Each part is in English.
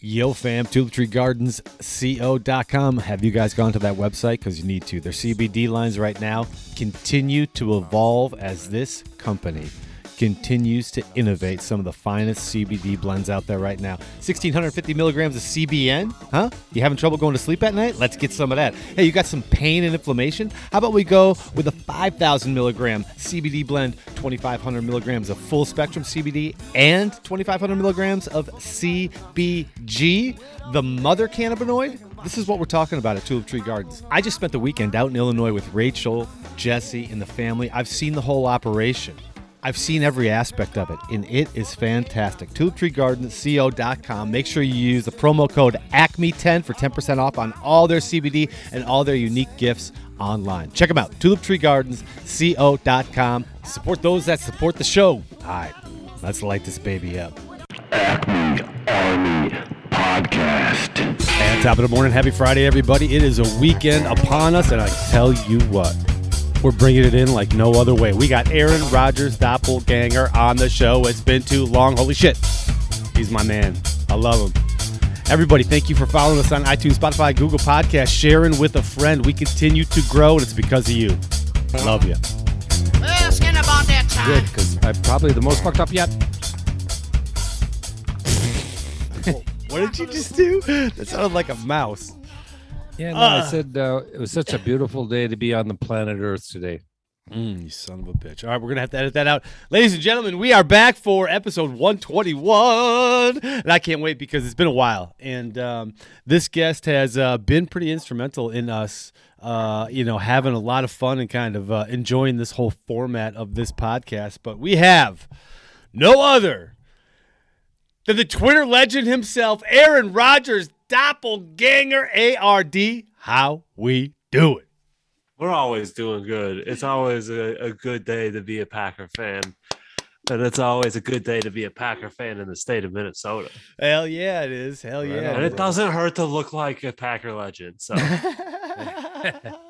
Yo, fam, tuliptreegardensco.com. Have you guys gone to that website? Because you need to. Their CBD lines right now continue to evolve as this company continues to innovate some of the finest CBD blends out there right now. 1650 milligrams of CBN, huh? You having trouble going to sleep at night? Let's get some of that. Hey, you got some pain and inflammation? How about we go with a 5,000 milligram CBD blend, 2,500 milligrams of full spectrum CBD, and 2,500 milligrams of CBG, the mother cannabinoid? This is what we're talking about at Tulip Tree Gardens. I just spent the weekend out in Illinois with Rachel, Jesse, and the family. I've seen the whole operation. I've seen every aspect of it, and it is fantastic. TulipTreeGardensCO.com. Make sure you use the promo code ACME10 for 10% off on all their CBD and all their unique gifts online. Check them out, TulipTreeGardensCO.com. Support those that support the show. All right, let's light this baby up. Acme Army Podcast. And top of the morning, happy Friday, everybody. It is a weekend upon us, and I tell you what, we're bringing it in like no other way. We got Aaron Rodgers, doppelganger, on the show. It's been too long. Holy shit. He's my man. I love him. Everybody, thank you for following us on iTunes, Spotify, Google Podcast, sharing with a friend. We continue to grow, and it's because of you. Love you. Asking about that time. Good, because I'm probably the most fucked up yet. What did you just do? That sounded like a mouse. Yeah, no, Ah. I said uh, it was such a beautiful day to be on the planet Earth today. Mm, you son of a bitch. All right, we're going to have to edit that out. Ladies and gentlemen, we are back for episode 121. And I can't wait because it's been a while. And um, this guest has uh, been pretty instrumental in us, uh, you know, having a lot of fun and kind of uh, enjoying this whole format of this podcast. But we have no other than the Twitter legend himself, Aaron Rodgers, doppelganger, ARD. How we do it. We're always doing good. It's always a, a good day to be a Packer fan. And it's always a good day to be a Packer fan in the state of Minnesota. Hell yeah, it is. Hell yeah. And it doesn't hurt to look like a Packer legend. So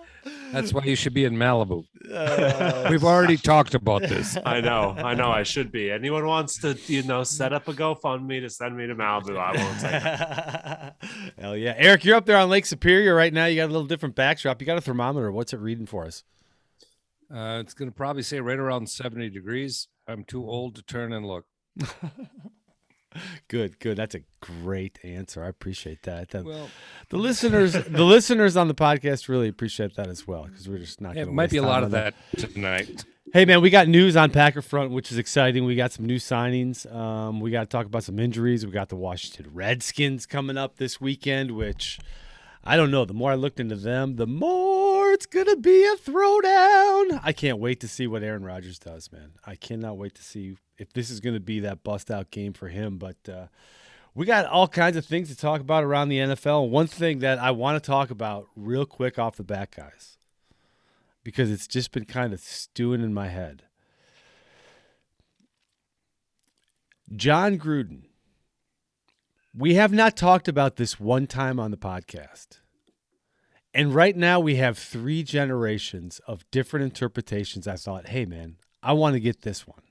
That's why you should be in Malibu. Uh, We've already talked about this. I know, I know I should be. Anyone wants to, you know, set up a GoFundMe to send me to Malibu, I won't say no. Hell yeah. Eric, you're up there on Lake Superior right now. You got a little different backdrop. You got a thermometer. What's it reading for us? Uh, it's going to probably say right around 70 degrees. I'm too old to turn and look. Good, good. That's a great answer. I appreciate that. The, Well, the listeners, the listeners on the podcast really appreciate that as well because we're just not. it gonna might be a lot of that tonight. Hey man, we got news on Packer front, which is exciting. We got some new signings. Um, we got to talk about some injuries. We got the Washington Redskins coming up this weekend, which I don't know. The more I looked into them, the more it's gonna be a throwdown. I can't wait to see what Aaron Rodgers does, man. I cannot wait to see if this is gonna be that bust out game for him. But uh, we got all kinds of things to talk about around the NFL. One thing that I want to talk about real quick off the bat, guys because it's just been kind of stewing in my head. Jon Gruden. We have not talked about this one time on the podcast. And right now we have three generations of different interpretations. I thought, hey, man, I want to get this one.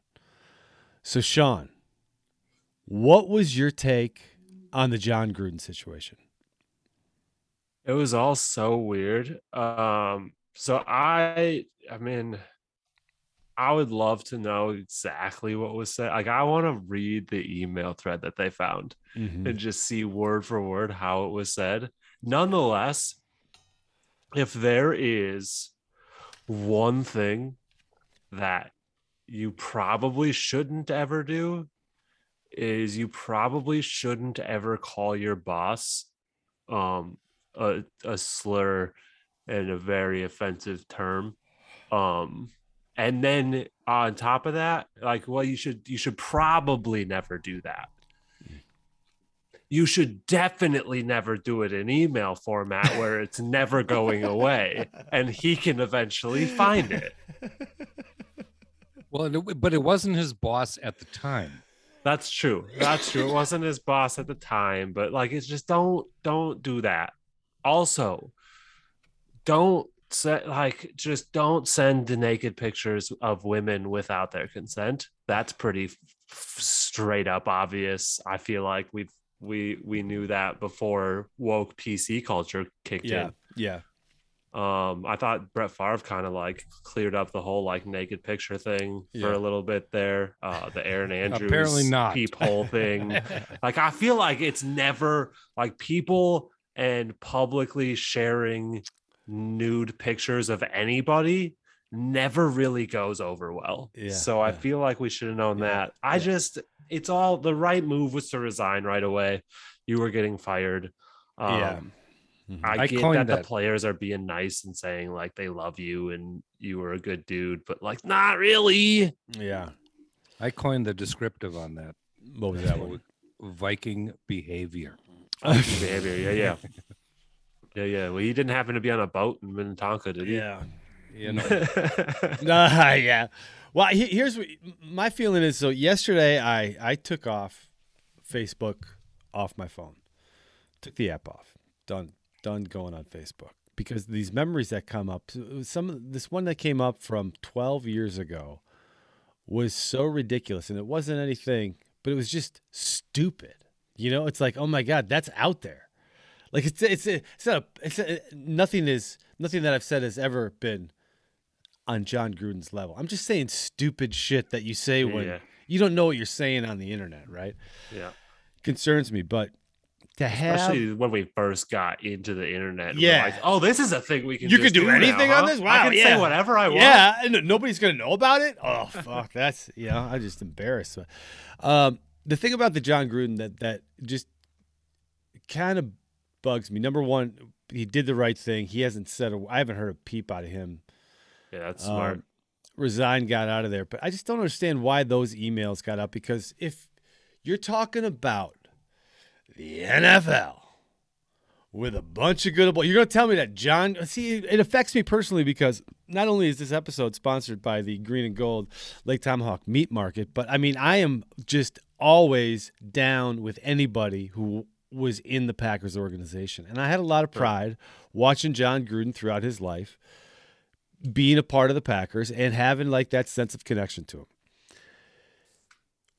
So, Sean, what was your take on the Jon Gruden situation? It was all so weird. Um, so I, I mean, I would love to know exactly what was said. Like, I want to read the email thread that they found Mm-hmm. and just see word for word how it was said. Nonetheless, if there is one thing that you probably shouldn't ever do, is you probably shouldn't ever call your boss um a, a slur and a very offensive term. Um and then on top of that like well you should you should probably never do that you should definitely never do it in email format where it's never going away and he can eventually find it Well, but it wasn't his boss at the time. That's true. That's true. It wasn't his boss at the time, but like it's just don't don't do that. Also, don't set like just don't send the naked pictures of women without their consent. That's pretty f- straight up obvious. I feel like we've we we knew that before woke PC culture kicked Yeah, in. yeah, Um, I thought Brett Favre kind of like cleared up the whole like naked picture thing for a little bit there. Uh, the Erin Andrews Apparently not. peephole thing. like I feel like it's never like people and publicly sharing nude pictures of anybody never really goes over well. Yeah, so I yeah. feel like we should have known Yeah, that. I yeah. just it's all the right move was to resign right away. You were getting fired. Um, Yeah. I, I get coined that, the players are being nice and saying like they love you and you were a good dude, but like not really. yeah. I coined the descriptive on that. What was that one? Viking behavior. Behavior, yeah, yeah, yeah, yeah. Well, he didn't happen to be on a boat in Minnetonka, did he? yeah. You know, Uh, yeah. Well, he- here's what my feeling is. So yesterday, I I took off Facebook off my phone. Took the app off. Done. Done going on Facebook because these memories that come up. Some this one that came up from 12 years ago was so ridiculous, and it wasn't anything, but it was just stupid. You know, it's like, oh my god, that's out there. Like it's it's it's not a, it's a, nothing is nothing that I've said has ever been on Jon Gruden's level. I'm just saying stupid shit that you say when Yeah. you don't know what you're saying on the internet, right? yeah. Concerns me, but to have Especially when we first got into the internet. Yeah. like, oh, this is a thing we can You can do now, anything on huh? this? I can yeah. say whatever I want. yeah, and nobody's gonna know about it. Oh fuck, that's you know, I'm just embarrassed. Um, the thing about the Jon Gruden that that just kind of bugs me. Number one, he did the right thing. He hasn't said a, I haven't heard a peep out of him. Yeah, that's smart. Um, resigned, got out of there. But I just don't understand why those emails got up because if you're talking about the NFL with a bunch of good, boys, you're going to tell me that Jon. See, it affects me personally because not only is this episode sponsored by the Green and Gold Lake Tomahawk Meat Market, but I mean, I am just always down with anybody who was in the Packers organization, and I had a lot of pride watching Jon Gruden throughout his life being a part of the Packers and having like that sense of connection to him.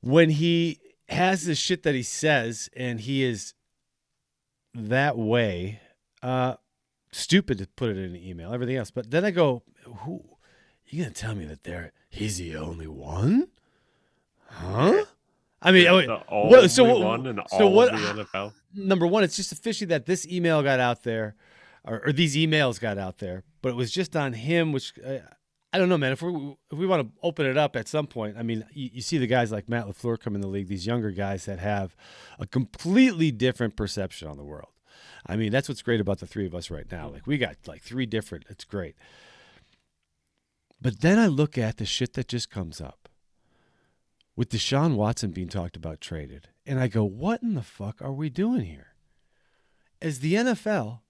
When he has this shit that he says and he is that way, uh, stupid to put it in an email, everything else. But then I go, who you gonna tell me that there he's the only one? Huh? I mean, oh, the what- so what- so all what- the number one, it's just fishy that this email got out there, or, or these emails got out there, but it was just on him. Which uh, I don't know, man. If we if we want to open it up at some point, I mean, you, you see the guys like Matt Lafleur come in the league, these younger guys that have a completely different perception on the world. I mean, that's what's great about the three of us right now. Like we got like three different. It's great. But then I look at the shit that just comes up with Deshaun Watson being talked about traded. And I go, what in the fuck are we doing here? As the NFL,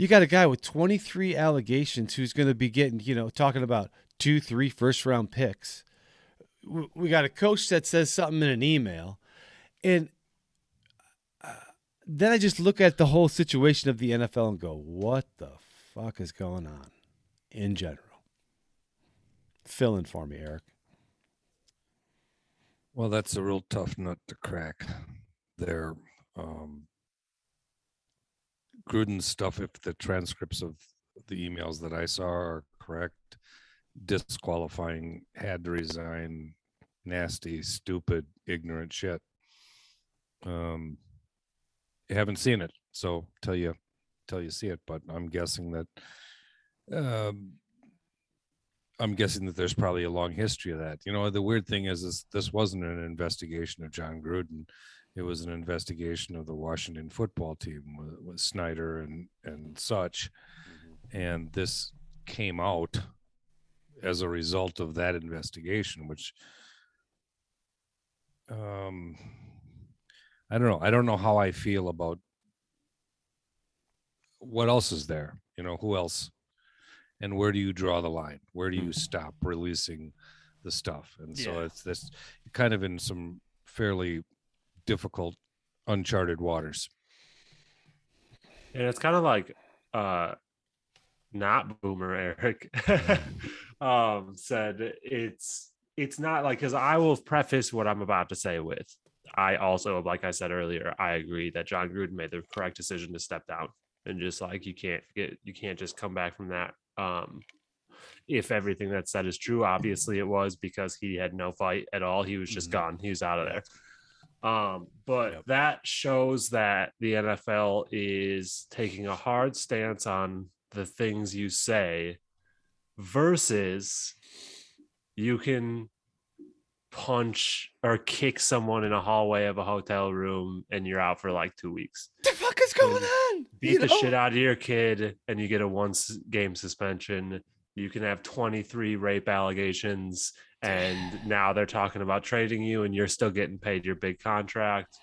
you got a guy with 23 allegations who's going to be getting, you know, talking about two, three first round picks. We got a coach that says something in an email. And uh, then I just look at the whole situation of the NFL and go, what the fuck is going on in general? Fill in for me, Eric. well, that's a real tough nut to crack. There, um, Gruden's stuff. If the transcripts of the emails that I saw are correct, disqualifying, had to resign, nasty, stupid, ignorant shit. Um, haven't seen it, so tell you, tell you see it. But I'm guessing that, um, I'm guessing that there's probably a long history of that. You know, the weird thing is, is this wasn't an investigation of Jon Gruden. It was an investigation of the Washington football team with, with Snyder and and such, and this came out as a result of that investigation, which um, I don't know. I don't know how I feel about what else is there. You know, who else, and where do you draw the line? Where do you stop releasing the stuff? And so Yeah. it's this kind of in some fairly difficult, uncharted waters. And it's kind of like uh not boomer Eric um said it's it's not like because I will preface what I'm about to say with I also, like I said earlier, I agree that Jon Gruden made the correct decision to step down and just like you can't get you can't just come back from that. Um, if everything that said is true, obviously it was because he had no fight at all. He was just Mhm. gone. He was out of there. Um, but Yep. that shows that the NFL is taking a hard stance on the things you say versus you can punch or kick someone in a hallway of a hotel room and you're out for like two weeks. the fuck is going on? Beat the shit out of your kid and you get a one game suspension. You can have 23 rape allegations and now they're talking about trading you and you're still getting paid your big contract.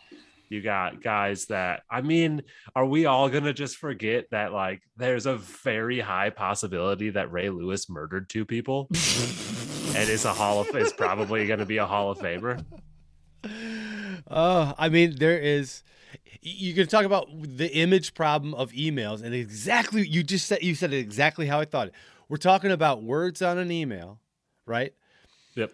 You got guys that I mean, are we all gonna just forget that like there's a very high possibility that Ray Lewis murdered two people and is a hall of is probably gonna be a hall of famer? Uh, I mean, there is. You can talk about the image problem of emails, and exactly you just said you said it exactly how I thought it. We're talking about words on an email, right? Yep.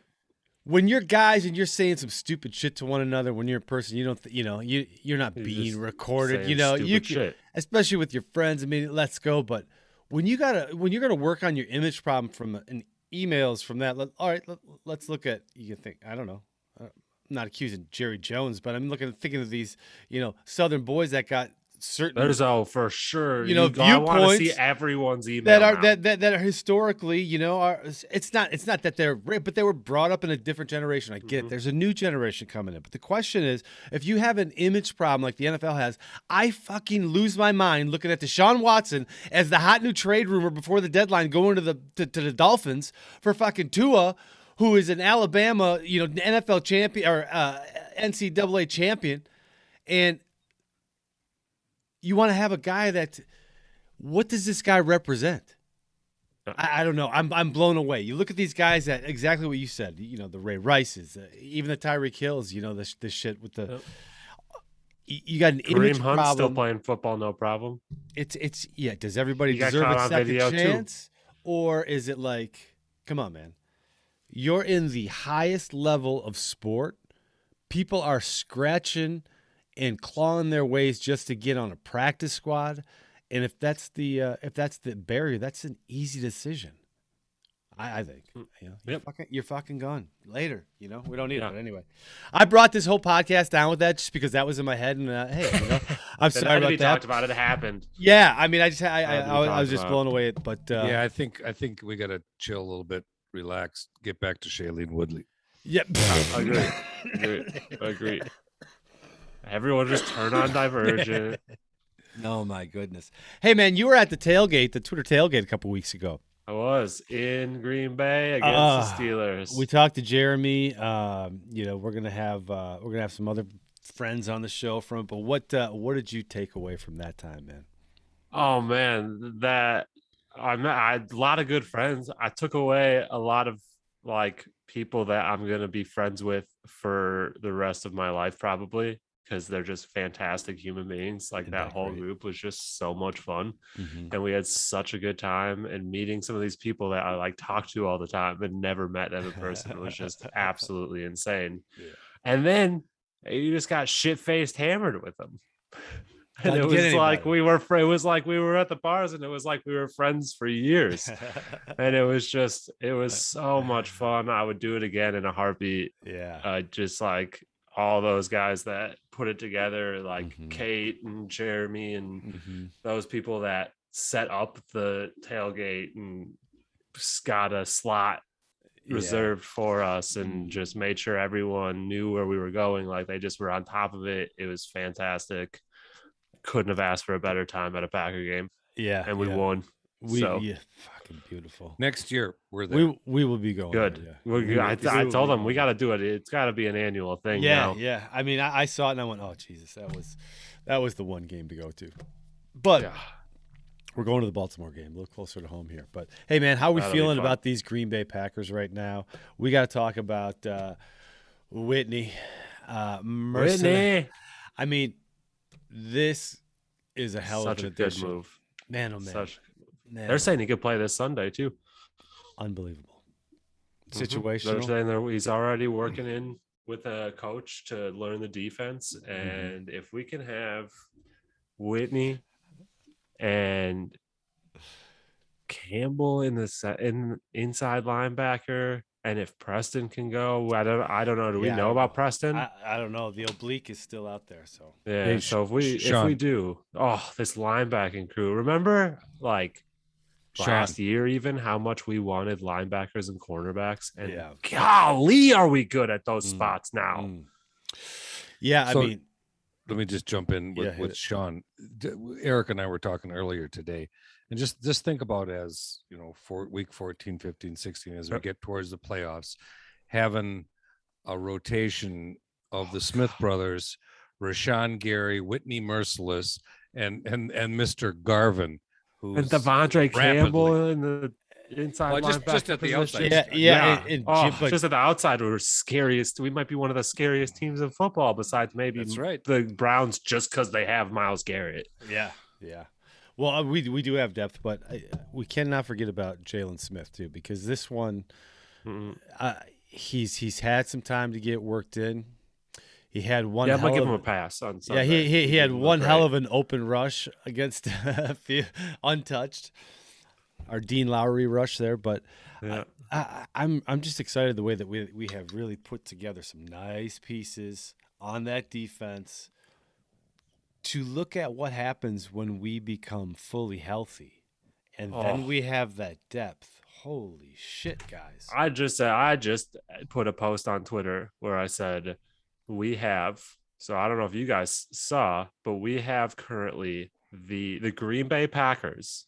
When you're guys and you're saying some stupid shit to one another, when you're in person, you don't, th- you know, you you're not You're being recorded. You know, you can, shit. especially with your friends. I mean, let's go. But when you gotta, when you're gonna work on your image problem from an emails from that, let, all right, let, let's look at. You can think, I don't know. uh, I'm not accusing Jerry Jones, but I'm looking, thinking of these, you know, Southern boys that got certain There's oh for sure. You know, I want to see everyone's email. that are now. that, that that are historically, you know, are it's not it's not that they're but they were brought up in a different generation. I get it. Mhm. There's a new generation coming in. But the question is, if you have an image problem like the NFL has, I fucking lose my mind looking at Deshaun Watson as the hot new trade rumor before the deadline going to the to, to the Dolphins for fucking Tua, who is an Alabama, you know, NFL champion or uh, NCAA champion, and you want to have a guy that what does this guy represent? I, I don't know. I'm I'm blown away. You look at these guys that exactly what you said. You know the Ray Rices, uh, even the Tyreek Hills. You know this this shit with the. Yep. You, you got an image Kareem Hunt still playing football, no problem. It's it's yeah. Does everybody got deserve a second video, too. chance, or is it like, come on, man? You're in the highest level of sport. People are scratching and clawing their ways just to get on a practice squad, and if that's the uh, if that's the barrier, that's an easy decision. I, I think. You know, you're, Yep. fucking, you're fucking gone later. You know, we don't need Yeah. it. But anyway, I brought this whole podcast down with that just because that was in my head, and uh, hey, you know, I'm sorry about be that. talked about. It happened. Yeah, I mean, I just I I, Had I, was- I was just blown away. But uh, yeah, I think I think we got to chill a little bit, relax, get back to Shailene Woodley. yep. I agree. Agree. I agree. Everyone just turn on Divergent. oh my goodness. Hey man, you were at the tailgate, the Twitter tailgate a couple weeks ago. I was in Green Bay against Ah, the Steelers. We talked to Jeremy. Um, you know, we're gonna have uh, we're gonna have some other friends on the show from. it, But what uh, what did you take away from that time, man? Oh man, that I met I had a lot of good friends. I took away a lot of like people that I'm gonna be friends with for the rest of my life, probably because they're just fantastic human beings. Like that whole great? group was just so much fun, Mm-hmm. and we had such a good time. And meeting some of these people that I like talk to all the time and never met them in person was just absolutely insane. Yeah. And then you just got shit faced hammered with them. And it was like anybody. we were it was like we were at the bars and it was like we were friends for years. and it was just it was so much fun. I would do it again in a heartbeat. yeah. Uh just like all those guys that put it together, like Mhm. Kate and Jeremy and Mhm. those people that set up the tailgate and got a slot Yeah. reserved for us and Mm. just made sure everyone knew where we were going. Like they just were on top of it. It was fantastic. Couldn't have asked for a better time at a Packer game, Yeah. and we yeah. won. We so- yeah, fucking beautiful. Next year, we're there. We we will be going. Good. there, yeah. We're I, I told them we got to do it. It's got to be an annual thing. Yeah, now. yeah. I mean, I, I saw it and I went, "Oh Jesus, that was that was the one game to go to." But Yeah. we're going to the Baltimore game, a little closer to home here. But hey, man, how are we That'll feeling about these Green Bay Packers right now? We got to talk about uh, Whitney, uh, Mercer. Whitney, I mean, this is a hell such of a an good addition. move. Man, oh man, Such. Man, They're saying he could play this Sunday too. unbelievable. Mhm. They're saying they're, he's already working in with a coach to learn the defense, and if we can have Whitney and Campbell in the set in inside linebacker, and if Preston can go, I don't I don't know. Do we Yeah, know about. Preston? I, I don't know. The oblique is still out there, so Yeah. Hey, so if we if we do, oh, this linebacking crew. Remember, like Sean. last year, even how much we wanted linebackers and cornerbacks, and Yeah. golly, are we good at those Mm, spots now? Mm. yeah. So- I mean, let me just jump in with, Yeah, with. Sean. D- Eric and I were talking earlier today, and just just think about as you know, for week 14, 15, 16, as we get towards the playoffs, having a rotation of the Smith brothers, Rashan Gary, Whitney Mercilus, and and and Mr. Garvin, who's And De'Vondre Campbell in the inside Well, just- linebacker just at the position. outside. yeah, yeah. and- and oh, Jim- but- just at the outside, we're scariest. We might be one of the scariest teams in football, besides maybe That's right. the Browns, just because they have Myles Garrett. Yeah, yeah. Well, uh, we we do have depth, but I, we cannot forget about Jaylon Smith too, because this one, uh, he's he's had some time to get worked in. He had one. yeah, I'm gonna give him a pass on Yeah, he he, he had one hell great. of an open rush against untouched. Our Dean Lowry rush there, but Yeah. I, I- I'm I'm just excited the way that we we have really put together some nice pieces on that defense to look at what happens when we become fully healthy, and then Oh. we have that depth. Holy shit, guys! I just uh, I just put a post on Twitter where I said we have so I don't know if you guys saw, but we have currently the the Green Bay Packers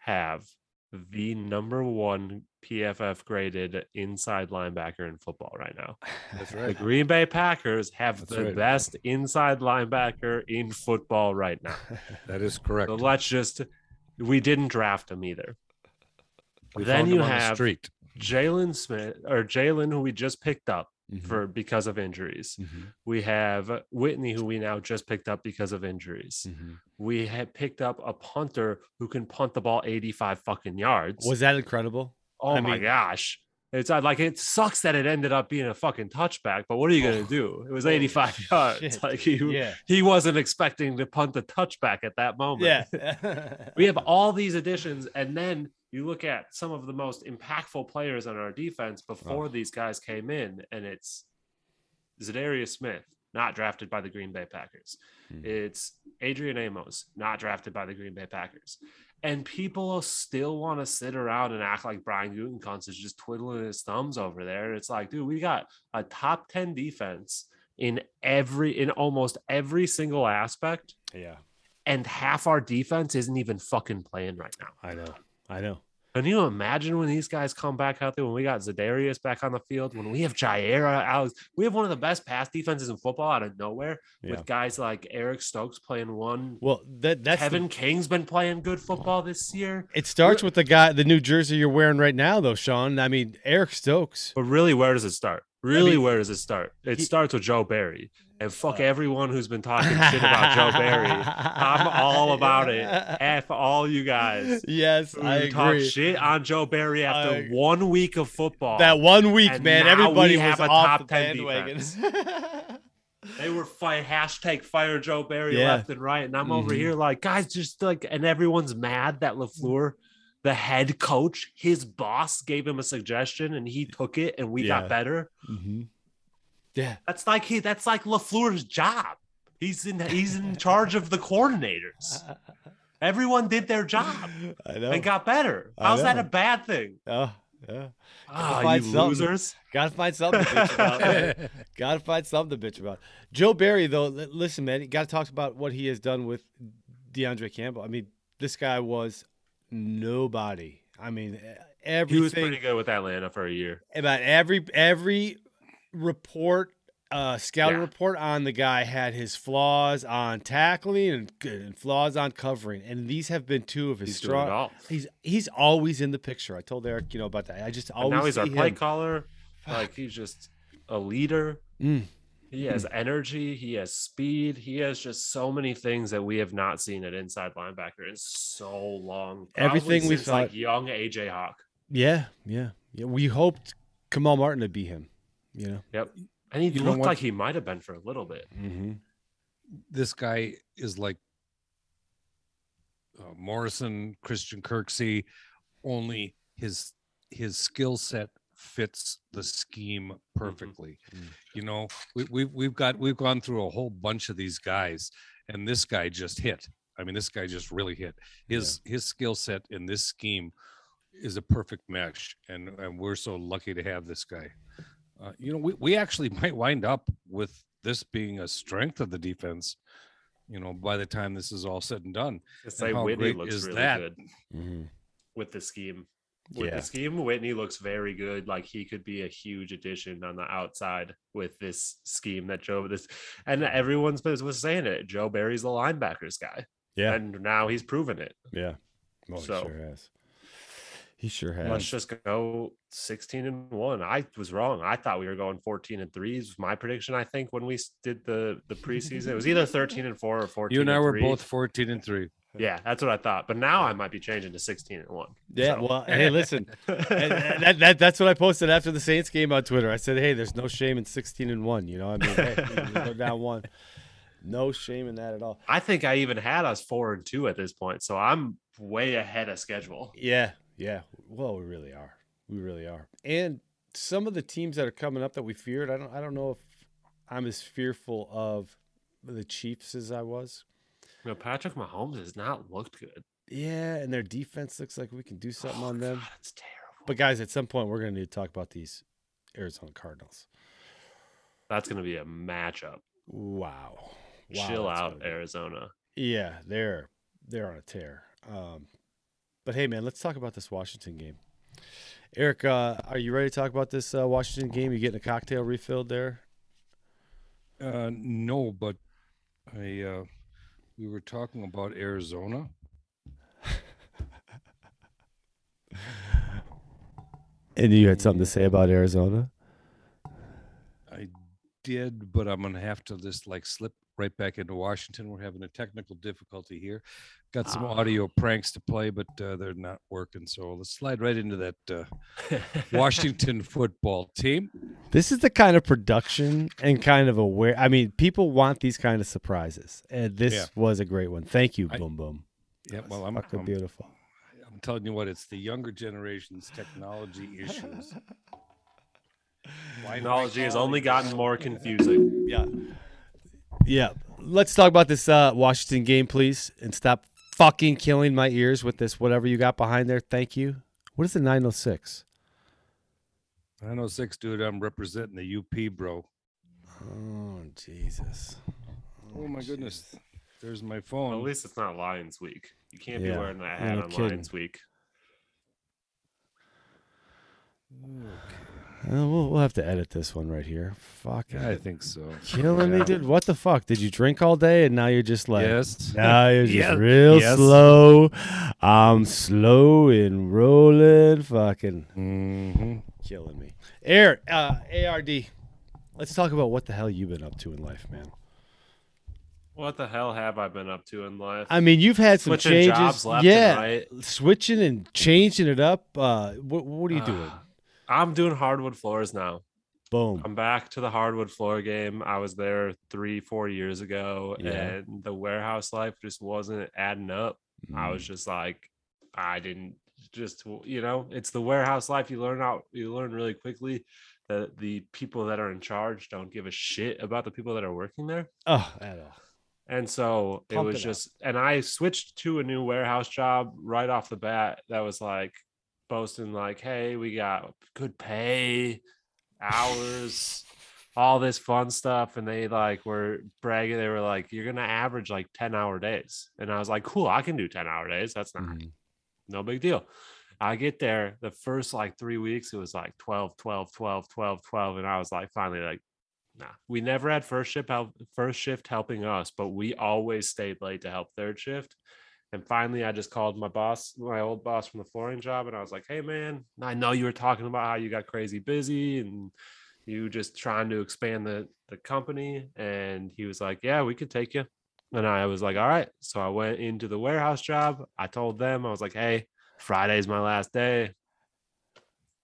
have the number one PFF graded inside linebacker in football right now. That's right. The. Green Bay Packers have That's the right. best inside linebacker in football right now. That is correct. So let's just we didn't draft him either. We then you the have street. Jaylon Smith or Jaylon, who we just picked up Mhm. for because of injuries. Mhm. We have Whitney, who we now just picked up because of injuries. Mhm. We had picked up a punter who can punt the ball 85 fucking yards. Was that incredible? oh I my mean- gosh. It's uh, like it sucks that it ended up being a fucking touchback, but what are you gonna Oh, do? It was holy 85 yards. Like he Yeah, he wasn't expecting to punt the touchback at that moment. yeah. we have all these additions, and then you look at some of the most impactful players on our defense before these guys came in, and it's Za'Darius Smith, not drafted by the Green Bay Packers. Hmm. It's Adrian Amos, not drafted by the Green Bay Packers. And people still want to sit around and act like Brian Gutekunst is just twiddling his thumbs over there. It's like, dude, we got a top 10 defense in every in almost every single aspect yeah. and half our defense isn't even fucking playing right now. I know. I know. Can you imagine when these guys come back out there? When we got Za'Darius back on the field, when we have Jaira, Alex, we have one of the best pass defenses in football out of nowhere. Yeah. With guys like Eric Stokes playing one. Well, that that's the- Kevin King's been playing good football this year. it starts with the guy, the new jersey you're wearing right now, though, Sean. I mean, Eric Stokes. But really, where does it start? Really, mean, where does it start? It he- starts with Joe Barry. And fuck everyone who's been talking shit about Joe Barry. I'm all about it. F all you guys. Yes, I talk shit on Joe Barry after one week of football. That one week, man, everybody we was have a top 10 bandwagon. they were fight hashtag fire Joe Barry Yeah. left and right, and I'm over Mhm. here like guys, just like, and everyone's mad that Lafleur, the head coach, his boss gave him a suggestion and he took it, and we Yeah. got better. hmm Yeah, That's like he, that's like Lafleur's job. He's in he's in charge of the coordinators. Everyone did their job I know. and got better. How's that a bad thing? oh, yeah. Ah, find you something. losers. Gotta find something to bitch about. gotta find something to bitch about. Joe Barry, though, listen, man, you gotta talk about what he has done with DeAndre Campbell. I mean, this guy was nobody. I mean, everything He was pretty good with Atlanta for a year. about every every report uh scouting Yeah. report on the guy had his flaws on tackling and, and flaws on covering and these have been two of his He's strong he's he's always in the picture i told eric you know about that i just And always now he's our play him. caller. Like he's just a leader. Mm. He has energy. He has speed. He has just so many things that we have not seen at inside linebacker in so long. Probably Everything we since, like thought- young AJ Hawk. yeah yeah yeah we hoped kamal martin to be him you know Yep. And he You looked like he might have been for a little bit. Mm-hmm. this guy is like uh, Morrison, Christian Kirksey, only his his skill set fits the scheme perfectly. Mm. You know, we, we've we've got we've gone through a whole bunch of these guys, and this guy just hit. I mean, this guy just really hit. His his skill set in this scheme is a perfect mesh, and and we're so lucky to have this guy. Uh, you know, we, we actually might wind up with this being a strength of the defense. You know, by the time this is all said and done, To say how Whitney great looks is really that? good Mm-hmm. with the scheme. With Yeah. the scheme, Whitney looks very good. Like he could be a huge addition on the outside with this scheme that Joe this and everyone's been was saying it. Joe Barry's the linebackers guy. Yeah. And now he's proven it. Yeah. Well, So- he sure has. He sure has. Let's just go 16 and 1. I was wrong. I thought we were going 14 and threes. my prediction. I think when we did the the preseason, it was either 13 and 4 or 14. you and I were 3. both fourteen and three. Yeah, that's what I thought. But now I might be changing to 16 and 1. yeah. So- Well, hey, listen. and, and that, that, that's what I posted after the Saints game on Twitter. I said, "Hey, there's no shame in 16 and one. You know, I mean, hey, go down one. No shame in that at all. I think I even had us 4 and 2 at this point. So I'm way ahead of schedule. Yeah, yeah. Well, we really are. We really are. And some of the teams that are coming up that we feared, I don't. I don't know if I'm as fearful of the Chiefs as I was. You know, Patrick Mahomes has not looked good. Yeah, and their defense looks like we can do something Oh, on them. God, it's terrible. But guys, at some point, we're going to need to talk about these Arizona Cardinals. That's going to be a matchup. Wow. Wow, Chill out, Arizona. Yeah, they're they're on a tear. Um, but hey, man, let's talk about this Washington game. Eric, uh, are you ready to talk about this uh, Washington game? You getting a cocktail refilled there? Uh, no, but I uh, we were talking about Arizona. And you had something to say about Arizona? I did, but I'm gonna have to just like slip right back into Washington. We're having a technical difficulty here. Got some Ah. audio pranks to play, but uh, they're not working. So let's slide right into that uh, Washington football team. This is the kind of production and kind of aware. I mean, people want these kind of surprises, and this Yeah. was a great one. Thank you, I- Boom Boom. Yeah, That well, I'm, fucking I'm, beautiful. I'm telling you what, it's the younger generation's technology issues. Why- Technology has only gotten more confusing. Yeah. Yeah. Let's talk about this uh, Washington game, please, and stop fucking killing my ears with this whatever you got behind there. Thank you. What is the 906? 906, dude. I'm representing the UP, bro. Oh, Jesus. Oh my goodness. There's my phone. At least it's not Lions Week. You can't Yeah, be wearing that yeah, hat no on kidding. Lions Week. Uh, we'll, we'll have to edit this one right here. Fuck. Yeah, I think so. Killing me, Yeah. dude. What the fuck? Did you drink all day and now you're just like, Yes. now you're just Yes. real Yes. slow. I'm slow and rolling. Fucking hmm killing me. Air, uh, ARD. Let's talk about what the hell you've been up to in life, man. What the hell have I been up to in life? I mean, you've had some Switching changes. jobs left yeah, and right. switching and changing it up. Uh, what, what are you doing? I'm doing hardwood floors now. Boom. I'm back to the hardwood floor game. I was there three, four years ago, Yeah. and the warehouse life just wasn't adding up. I Mm. was just like, I didn't just, you know, it's the warehouse life. You learn out, you learn really quickly that the people that are in charge don't give a shit about the people that are working there. Oh, at all. And so it was it just, and I switched to a new warehouse job right off the bat. That was like boasting, like, hey, we got good pay, hours, all this fun stuff. And they like were bragging. They were like, you're going to average like 10 hour days. And I was like, cool, I can do 10 hour days. That's not Mhm. no big deal. I get there the first like three weeks, it was like 12, 12, 12, 12, 12. And I was like, finally, like, nah, we never had first shift help first shift helping us, but we always stayed late to help third shift. And finally, I just called my boss, my old boss from the flooring job, and I was like, "Hey, man, I know you were talking about how you got crazy busy and you just trying to expand the the company." And he was like, "Yeah, we could take you." And I was like, "All right." So I went into the warehouse job. I told them I was like, "Hey, Friday's my last day."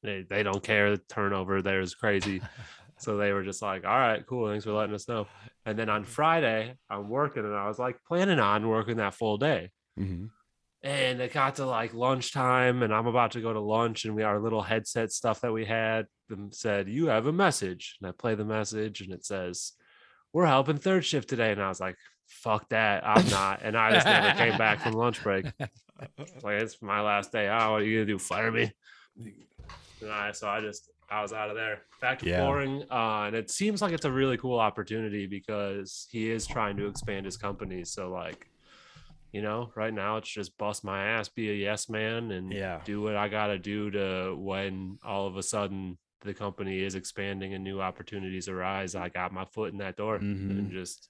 They they don't care. The turnover there is crazy. So they were just like, all right, cool. Thanks for letting us know. And then on Friday, I'm working and I was like planning on working that full day. Hmm And it got to like lunchtime and I'm about to go to lunch and we our little headset stuff that we had them said, You have a message. And I play the message and it says, We're helping third shift today. And I was like, fuck that. I'm not. And I just never came back from lunch break. Like it's my last day. Oh, what are you gonna do? Fire me? And I, so I just I was out of there. Back to Yeah. flooring. Uh, and it seems like it's a really cool opportunity because he is trying to expand his company. So like, you know, right now it's just bust my ass, be a yes man, and Yeah. do what I gotta do to when all of a sudden the company is expanding and new opportunities arise. I got my foot in that door Mhm. and just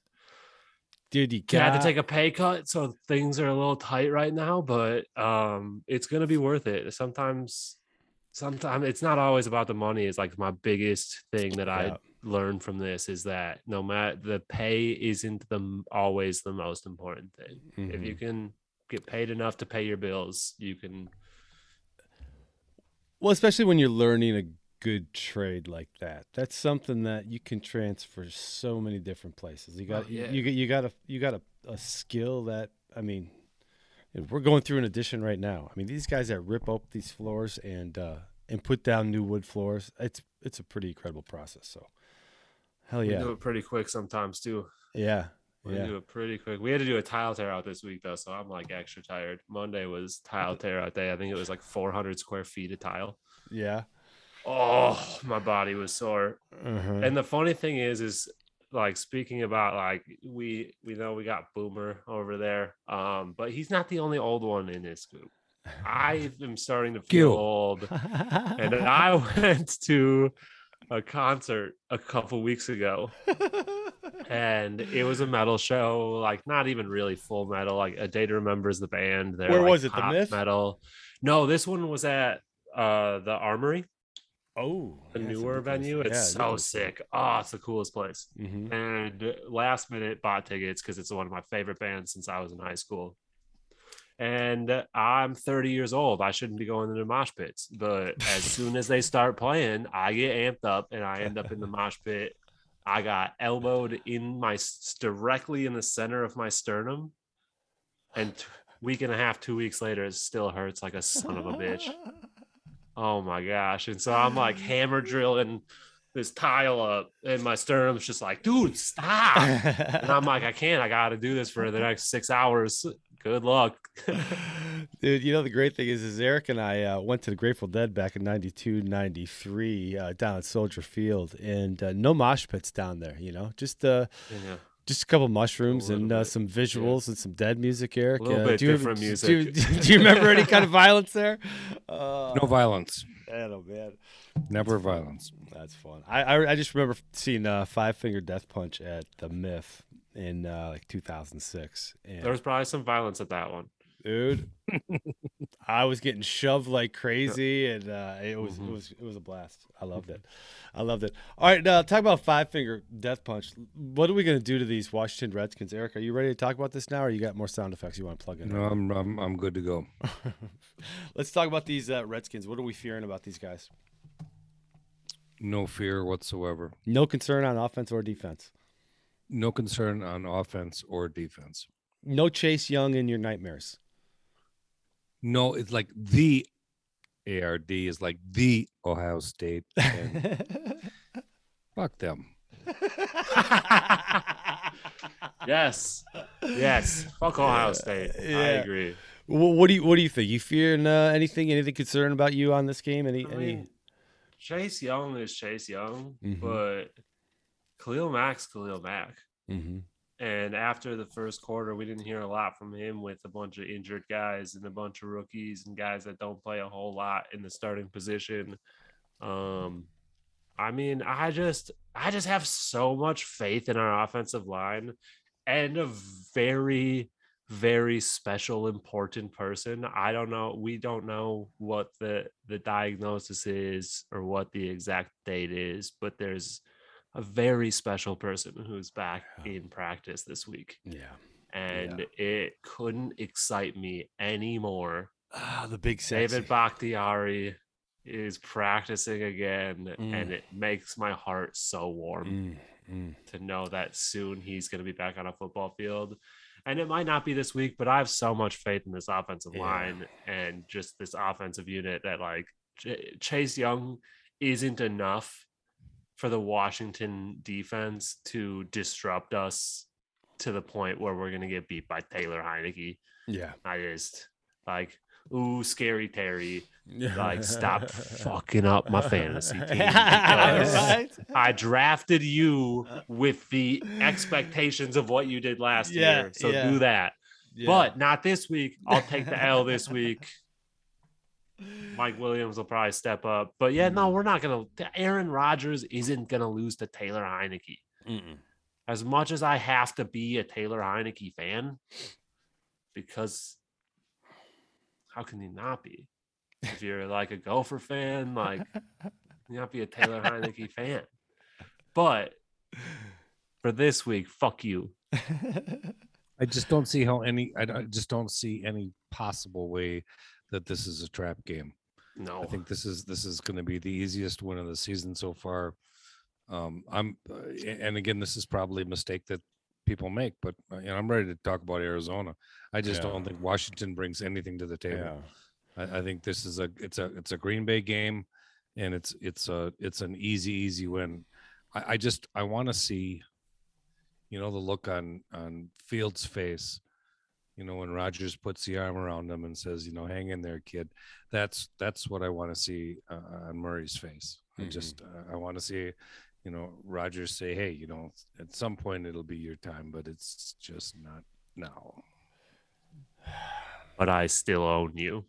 Dude, you had got to take a pay cut so things are a little tight right now but um it's gonna be worth it sometimes sometimes it's not always about the money it's like my biggest thing that i Yeah. learned from this is that no matter the pay isn't the always the most important thing if Mm-hmm. you can get paid enough to pay your bills you can Well, especially when you're learning a good trade like that. That's something that you can transfer so many different places. You got Oh, yeah. you, you you got a you got a, a skill that I mean, we're going through an addition right now. I mean, these guys that rip up these floors and uh, and put down new wood floors. It's it's a pretty incredible process. So, hell we yeah, do it pretty quick sometimes too yeah, we yeah. do it pretty quick we had to do a tile tear out this week though so i'm like extra tired monday was tile tear out day i think it was like 400 square feet of tile Yeah. Oh, my body was sore. Uh-huh. And the funny thing is, is like speaking about like we we know we got Boomer over there, um, but he's not the only old one in this group. I am starting to feel Gil. old, and I went to a concert a couple weeks ago, and it was a metal show, like not even really full metal. Like a day to remember is the band. They're Where like was it, the Myth? Metal. No, this one was at uh the Armory oh, the a newer venue. It's Yeah, so sick. Oh, it's the coolest place. Mhm. And last minute bought tickets because it's one of my favorite bands since I was in high school. And I'm 30 years old. I shouldn't be going into mosh pits, but as soon as they start playing, I get amped up and I end up in the mosh pit. I got elbowed in my directly in the center of my sternum, and t- week and a half, two weeks later, it still hurts like a son of a bitch. Oh my gosh. And so I'm like hammer drilling this tile up, and my sternum's just like, dude, stop. And I'm like, I can't. I got to do this for the next six hours. Good luck. Dude, you know the great thing is, is Eric and I uh, went to the Grateful Dead back in 92, 93 uh, down at Soldier Field, and uh, no mosh pits down there. You know, just uh, Yeah. Just a couple mushrooms little and uh, some visuals and some dead music. Eric, A little uh, bit do you, different do, music. you- do you remember any kind of violence there? Uh, No violence. man, oh man, Never violence. that's fun. I I, I just remember seeing uh, Five Finger Death Punch at the Myth in uh, like 2006, and There was probably some violence at that one. Dude. I was getting shoved like crazy, and uh, it was Mhm. it was it was a blast. I loved it. I loved it. All right, now talk about five finger death punch. What are we gonna do to these Washington Redskins, Eric? Are you ready to talk about this now, or you got more sound effects you want to plug in? No, I'm I'm I'm good to go. Let's talk about these uh, Redskins. What are we fearing about these guys? No fear whatsoever. No concern on offense or defense. No concern on offense or defense. No Chase Young in your nightmares. No, it's like the ARD is like the Ohio State. And fuck them. Yes. Yes. Fuck Ohio State. I agree. Wh- what do you What do you think? You fearing uh, anything? Anything concerned about you on this game? Any? I any? mean, Chase Young is Chase Young, Mhm. but Khalil Mack's Khalil Mack. Mhm. And after the first quarter, we didn't hear a lot from him with a bunch of injured guys and a bunch of rookies and guys that don't play a whole lot in the starting position. Um, I mean, I just I just have so much faith in our offensive line and a very very special important person. I don't know we don't know what the the diagnosis is or what the exact date is, but there's a very special person who's back Yeah. in practice this week Yeah. and it couldn't excite me anymore Ah, the big sexy. David Bakhtiari is practicing again, Mm. and it makes my heart so warm Mm, mm. to know that soon he's going to be back on a football field. And it might not be this week, but I have so much faith in this offensive Yeah. line and just this offensive unit that like Ch- Chase Young isn't enough for the Washington defense to disrupt us to the point where we're going to get beat by Taylor Heinicke. Yeah. I just like, ooh, scary Terry. Like, stop fucking up my fantasy team. right? I drafted you with the expectations of what you did last Yeah, year. So yeah. do that. Yeah. But not this week. I'll take the L this week. Mike Williams will probably step up. But yeah, no, mm. we're not gonna Aaron Rodgers isn't gonna lose to Taylor Heinicke. Mm-mm. As much as I have to be a Taylor Heinicke fan, because how can you not be? If you're like a Gopher fan, like you not be a Taylor Heinicke fan. But for this week, fuck you. I just don't see how any. I, I just don't see any possible way that this is a trap game. No, I think this is this is going to be the easiest win of the season so far. Um, I'm, uh, and again, this is probably a mistake that people make, but uh, you know, I'm ready to talk about Arizona. I just Yeah. don't think Washington brings anything to the table. Yeah. I, I think this is a it's a it's a Green Bay game, and it's it's a it's an easy easy win. I, I just I want to see, you know, the look on on Fields' face, you know, when Rodgers puts the arm around him and says, you know, hang in there, kid. That's that's what I want to see uh, on Murray's face. I Mhm. just uh, I want to see, you know, Rodgers say, hey, you know, at some point it'll be your time, but it's just not now. but I still own you.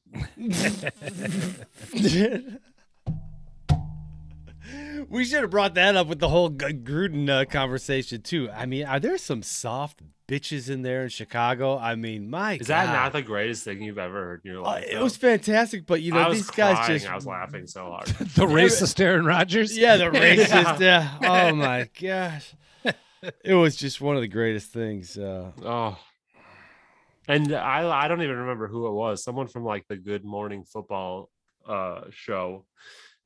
we should have brought that up with the whole Gruden uh, conversation too. I mean, are there some soft bitches in there in Chicago? I mean, my Is that not the greatest thing you've ever heard in your Uh, life? it was fantastic, but you know I was these crying. guys just I was laughing so hard. the racist Aaron Rodgers. Yeah, the racist. yeah. Oh my gosh. It was just one of the greatest things. Uh, Oh. And I I don't even remember who it was. Someone from like the Good Morning Football uh show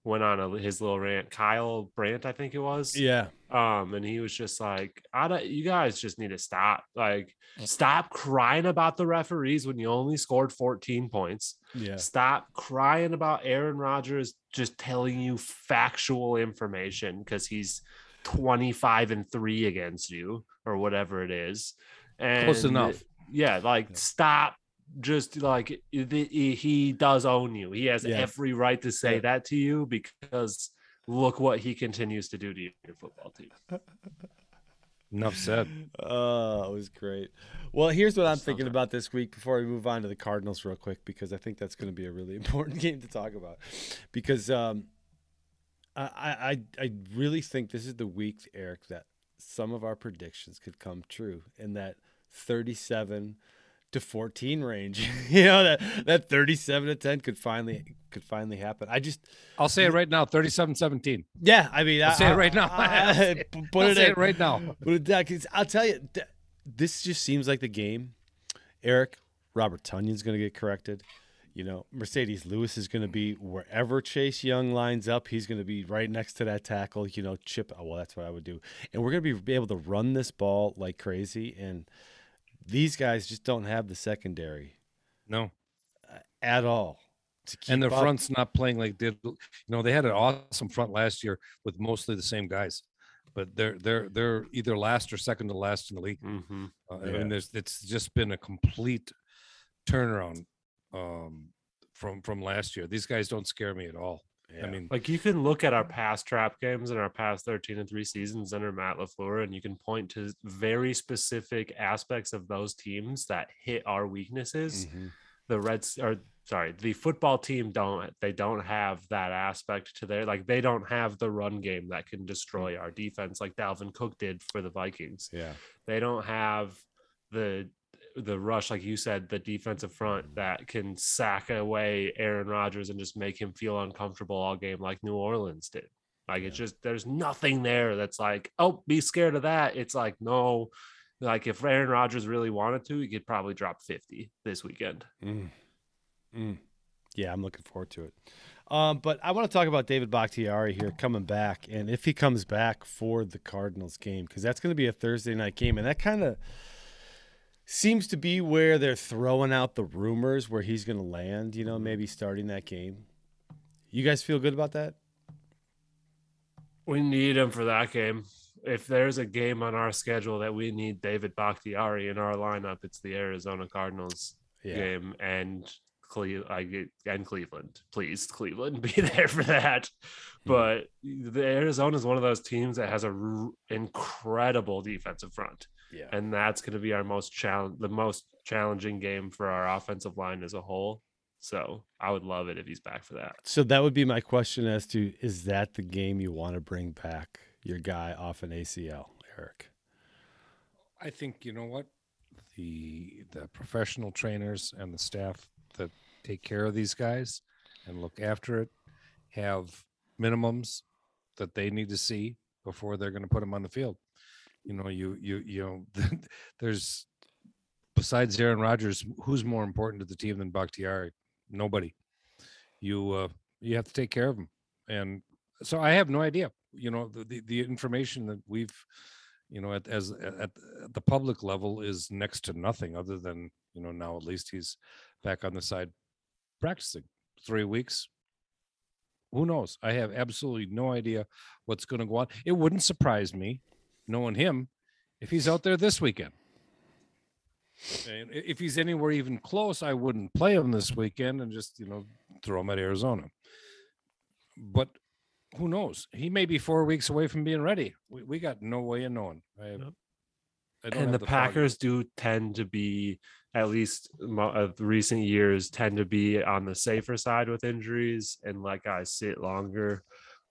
went on a, his little rant. Kyle Brandt, I think it was. yeah. Um, and he was just like, I don't, you guys just need to stop. Like, stop crying about the referees when you only scored 14 points. Yeah. Stop crying about Aaron Rodgers just telling you factual information because he's 25 and three against you or whatever it is. And Close enough. Yeah, like stop. Just like the- he does own you. He has Yeah. every right to say Yeah. that to you because look what he continues to do to your football team. Enough said. Oh, it was great. Well, here's what I'm thinking about this week before we move on to the Cardinals real quick because I think that's going to be a really important game to talk about. Because um, I, I I really think this is the week, Eric, that some of our predictions could come true in that 37 to 14 range. you know that that 37 to 10 could finally could finally happen. I just I'll say it right now 37 17. yeah, I mean, I'll I, say it right now. I- I- it- put I'll it say it right now. But it- I'll tell you, this just seems like the game. Eric, Robert Tonyan's going to get corrected. You know, Marcedes Lewis is going to be wherever Chase Young lines up. He's going to be right next to that tackle. You know, chip. Oh, well, that's what I would do. And we're going to be, be able to run this ball like crazy. And these guys just don't have the secondary No. at all. to And keep their up. front's not playing like did you know they had an awesome front last year with mostly the same guys. But they're they're they're either last or second to last in the league. Mm-hmm. Uh, Yeah. mean, there's it's just been a complete turnaround um, from from last year. These guys don't scare me at all. I mean, Like you can look at our past trap games and our past 13 and 3 seasons under Matt LaFleur, and you can point to very specific aspects of those teams that hit our weaknesses. Mhm. The Reds or sorry, the football team don't they don't have that aspect to their like they don't have the run game that can destroy our defense like Dalvin Cook did for the Vikings. yeah. They don't have the the rush, like you said, the defensive front that can sack away Aaron Rodgers and just make him feel uncomfortable all game, like New Orleans did. Like it's just there's nothing there that's like, oh, be scared of that. It's like no, like if Aaron Rodgers really wanted to, he could probably drop 50 this weekend. Mm. Mm. Yeah, I'm looking forward to it. Um, but I want to talk about David Bakhtiari here coming back, and if he comes back for the Cardinals game, because that's going to be a Thursday night game, and that kind of seems to be where they're throwing out the rumors where he's going to land. You know, mm-hmm. maybe starting that game. You guys feel good about that? We need him for that game. If there's a game on our schedule that we need David Bakhtiari in our lineup, it's the Arizona Cardinals game and Cle- I get and Cleveland. Please, Cleveland, be there for that. Mm-hmm. But the Arizona is one of those teams that has a r- incredible defensive front, Yeah. and that's going to be our most challenge, the most challenging game for our offensive line as a whole. So I would love it if he's back for that. So that would be my question as to is that the game you want to bring back your guy off an ACL, Eric? I think you know what the the professional trainers and the staff that take care of these guys and look after it have minimums that they need to see before they're going to put them on the field. You know, you you you know, there's besides Aaron Rodgers, who's more important to the team than Bakhtiari? Nobody. You uh, you have to take care of them, and so I have no idea. You know, the the, the information that we've you know at as at, at the public level is next to nothing other than you know now at least he's back on the side practicing three weeks who knows i have absolutely no idea what's going to go on it wouldn't surprise me knowing him if he's out there this weekend and if he's anywhere even close i wouldn't play him this weekend and just you know throw him at arizona but who knows? He may be four weeks away from being ready. We, we got no way of knowing. I, Yep. I don't and have the, foggiest- Packers do tend to be, at least of uh, recent years, tend to be on the safer side with injuries and let guys sit longer.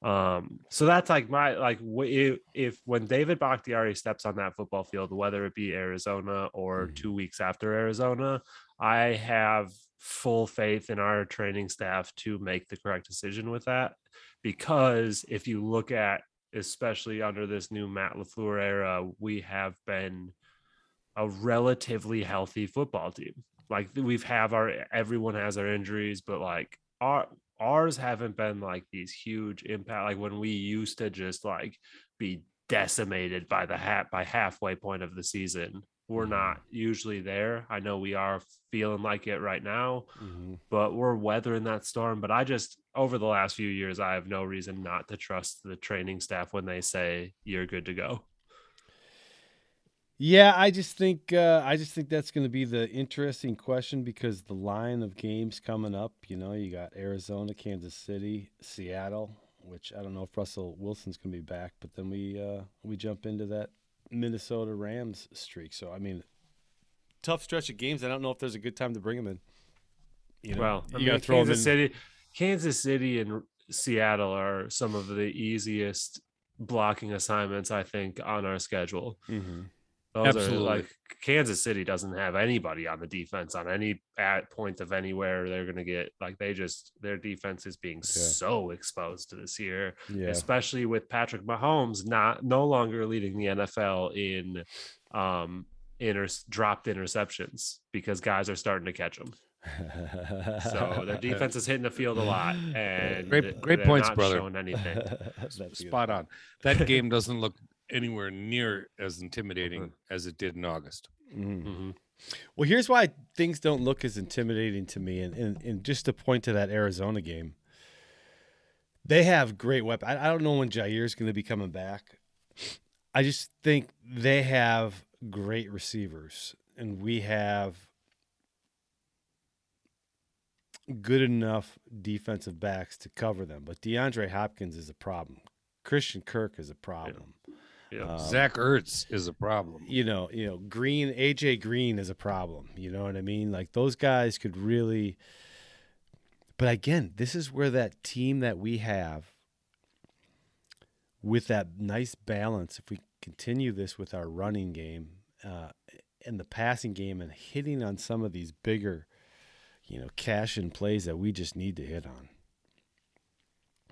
Um, so that's like my like if, if when David Bakhtiari steps on that football field, whether it be Arizona or Mhm. two weeks after Arizona, I have full faith in our training staff to make the correct decision with that. Because if you look at especially under this new Matt LaFleur era, we have been a relatively healthy football team. Like we've have our everyone has our injuries, but like our ours haven't been like these huge impact like when we used to just like be decimated by the hat by halfway point of the season. We're not mm-hmm. usually there. I know we are feeling like it right now, mm-hmm. but we're weathering that storm. But I just, over the last few years, I have no reason not to trust the training staff when they say you're good to go. Yeah, I just think uh, I just think that's going to be the interesting question because the line of games coming up. You know, you got Arizona, Kansas City, Seattle, which I don't know if Russell Wilson's going to be back, but then we uh, we jump into that Minnesota Rams streak. So I mean, tough stretch of games. I don't know if there's a good time to bring them in. You know, well, I you mean, throw Kansas in. City, Kansas City, and Seattle are some of the easiest blocking assignments I think on our schedule. Mhm. Those Absolutely. are like Kansas City doesn't have anybody on the defense on any at point of anywhere they're going to get like they just their defense is being so exposed to this year, Yeah, especially with Patrick Mahomes not no longer leading the NFL in um inter- dropped interceptions because guys are starting to catch them. So their defense is hitting the field a lot and Great- great points, not brother. anything. Spot on. That game doesn't look anywhere near as intimidating Mhm. as it did in August. Mhm. Mhm. Well, here's why things don't look as intimidating to me, and, and, and just to point to that Arizona game, they have great weapons. I, I don't know when Jaire's going to be coming back. I just think they have great receivers, and we have good enough defensive backs to cover them. But DeAndre Hopkins is a problem. Christian Kirk is a problem. Yeah. Um, Zach Ertz is a problem. you know, you know, Green, AJ Green is a problem. You know what I mean? Like those guys could really. But again, this is where that team that we have, with that nice balance, if we continue this with our running game uh, and the passing game and hitting on some of these bigger, you know, cash in plays that we just need to hit on.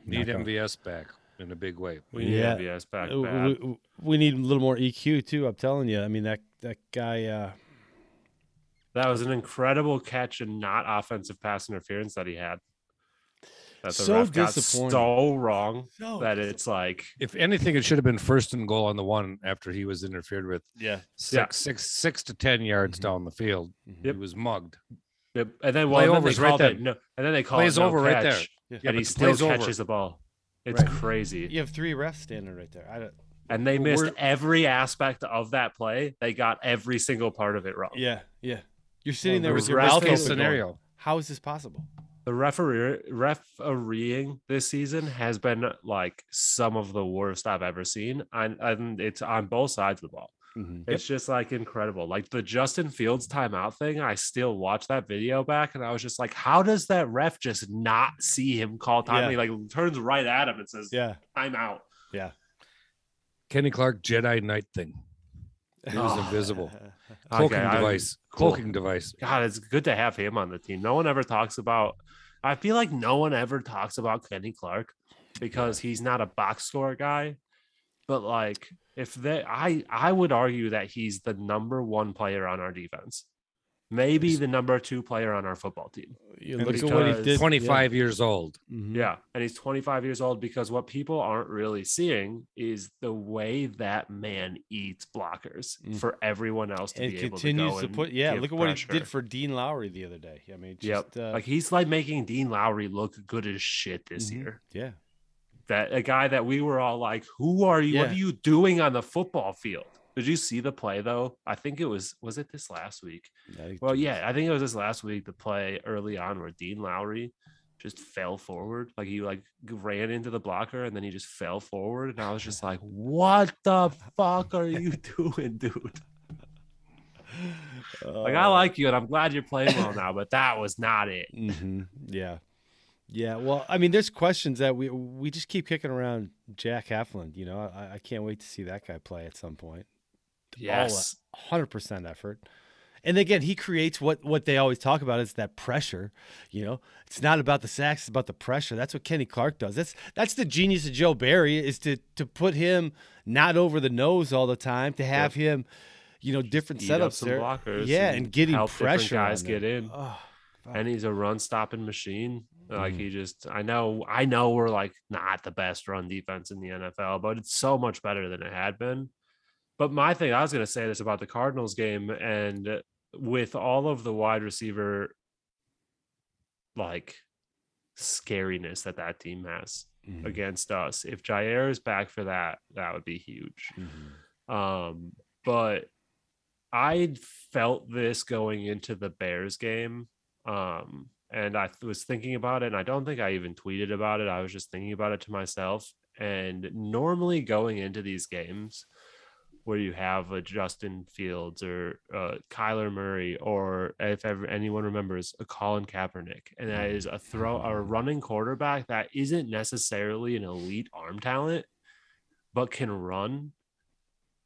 Need Knock on- MVS back in a big way. We need Yeah. MVS back we, we need a little more EQ too. I'm telling you. I mean that that guy. Uh, That was an incredible catch and not offensive pass interference that he had. that the So ref got disappointing. so wrong So that it's like If anything, it should have been first and goal on the one after he was interfered with yeah. six, Yeah. six, six to ten yards Mhm. down the field. Mhm. He was mugged. Yep. And then Play well, then they right called it there. no, and then they call Plays it no over right there. Yeah. Yeah, and but he still play's over. catches the ball. It's Right. crazy. You have three refs standing right there. I don't. And they We're- missed every aspect of that play. They got every single part of it wrong. Yeah, yeah. You're sitting Well, there the with your rest mouth open. scenario. Going, How is this possible? The referee refereeing this season has been like some of the worst I've ever seen. And, and it's on both sides of the ball. Mhm. It's just like incredible. Like the Justin Fields timeout thing, I still watch that video back and I was just like, how does that ref just not see him call time? Yeah. He like turns right at him and says, Yeah, timeout. yeah. Kenny Clark Jedi Knight thing. He was Oh. invisible. Okay, Cloaking I- device. cool. Cloaking device. God, it's good to have him on the team. No one ever talks about. I feel like no one ever talks about Kenny Clark because he's not a box score guy. But like, if they, I, I would argue that he's the number one player on our defense, maybe the number two player on our football team. You look he's at what he did. 25 years old. Yeah. Mhm. Yeah, and he's 25 years old because what people aren't really seeing is the way that man eats blockers Mm. for everyone else to And be able to go to, and put. Yeah, look at what he did for Dean Lowry the other day. I mean, Yep. just, uh, like he's like making Dean Lowry look good as shit this Mhm. year. yeah. That a guy that we were all like, "Who are you? What are you doing on the football field?" Did you see the play though? I think it was was it this last week? Well, yeah, I think it was this last week. The play early on where Dean Lowry just fell forward, like he like ran into the blocker and then he just fell forward, and I was just like, "What the fuck are you doing, dude?" Like I Uh, like you, and I'm glad you're playing well now, but that was not it. mhm, Yeah. Yeah. Well, I mean, there's questions that we we just keep kicking around Jack Heflin. You know, I, I can't wait to see that guy play at some point. Yes. hundred percent effort. And again, he creates what what they always talk about is that pressure. You know, it's not about the sacks; it's about the pressure. That's what Kenny Clark does. That's that's the genius of Joe Barry is to to put him not over the nose all the time, to have him, you know, different Eat up setups there. blockers yeah, and and getting pressure. guys get in. Oh, and he's a run stopping machine. Like Mhm. he just, I know, I know we're like not the best run defense in the NFL, but it's so much better than it had been. But my thing, I was going to say this about the Cardinals game, and with all of the wide receiver like scariness that that team has Mhm, against us, if Jaire is back for that, that would be huge. mhm. Um, but I felt this going into the Bears game. Um, and I th- was thinking about it, and I don't think I even tweeted about it. I was just thinking about it to myself. And normally going into these games where you have a Justin Fields or uh, Kyler Murray, or if ever anyone remembers, a Colin Kaepernick, and that is a throw a running quarterback that isn't necessarily an elite arm talent, but can run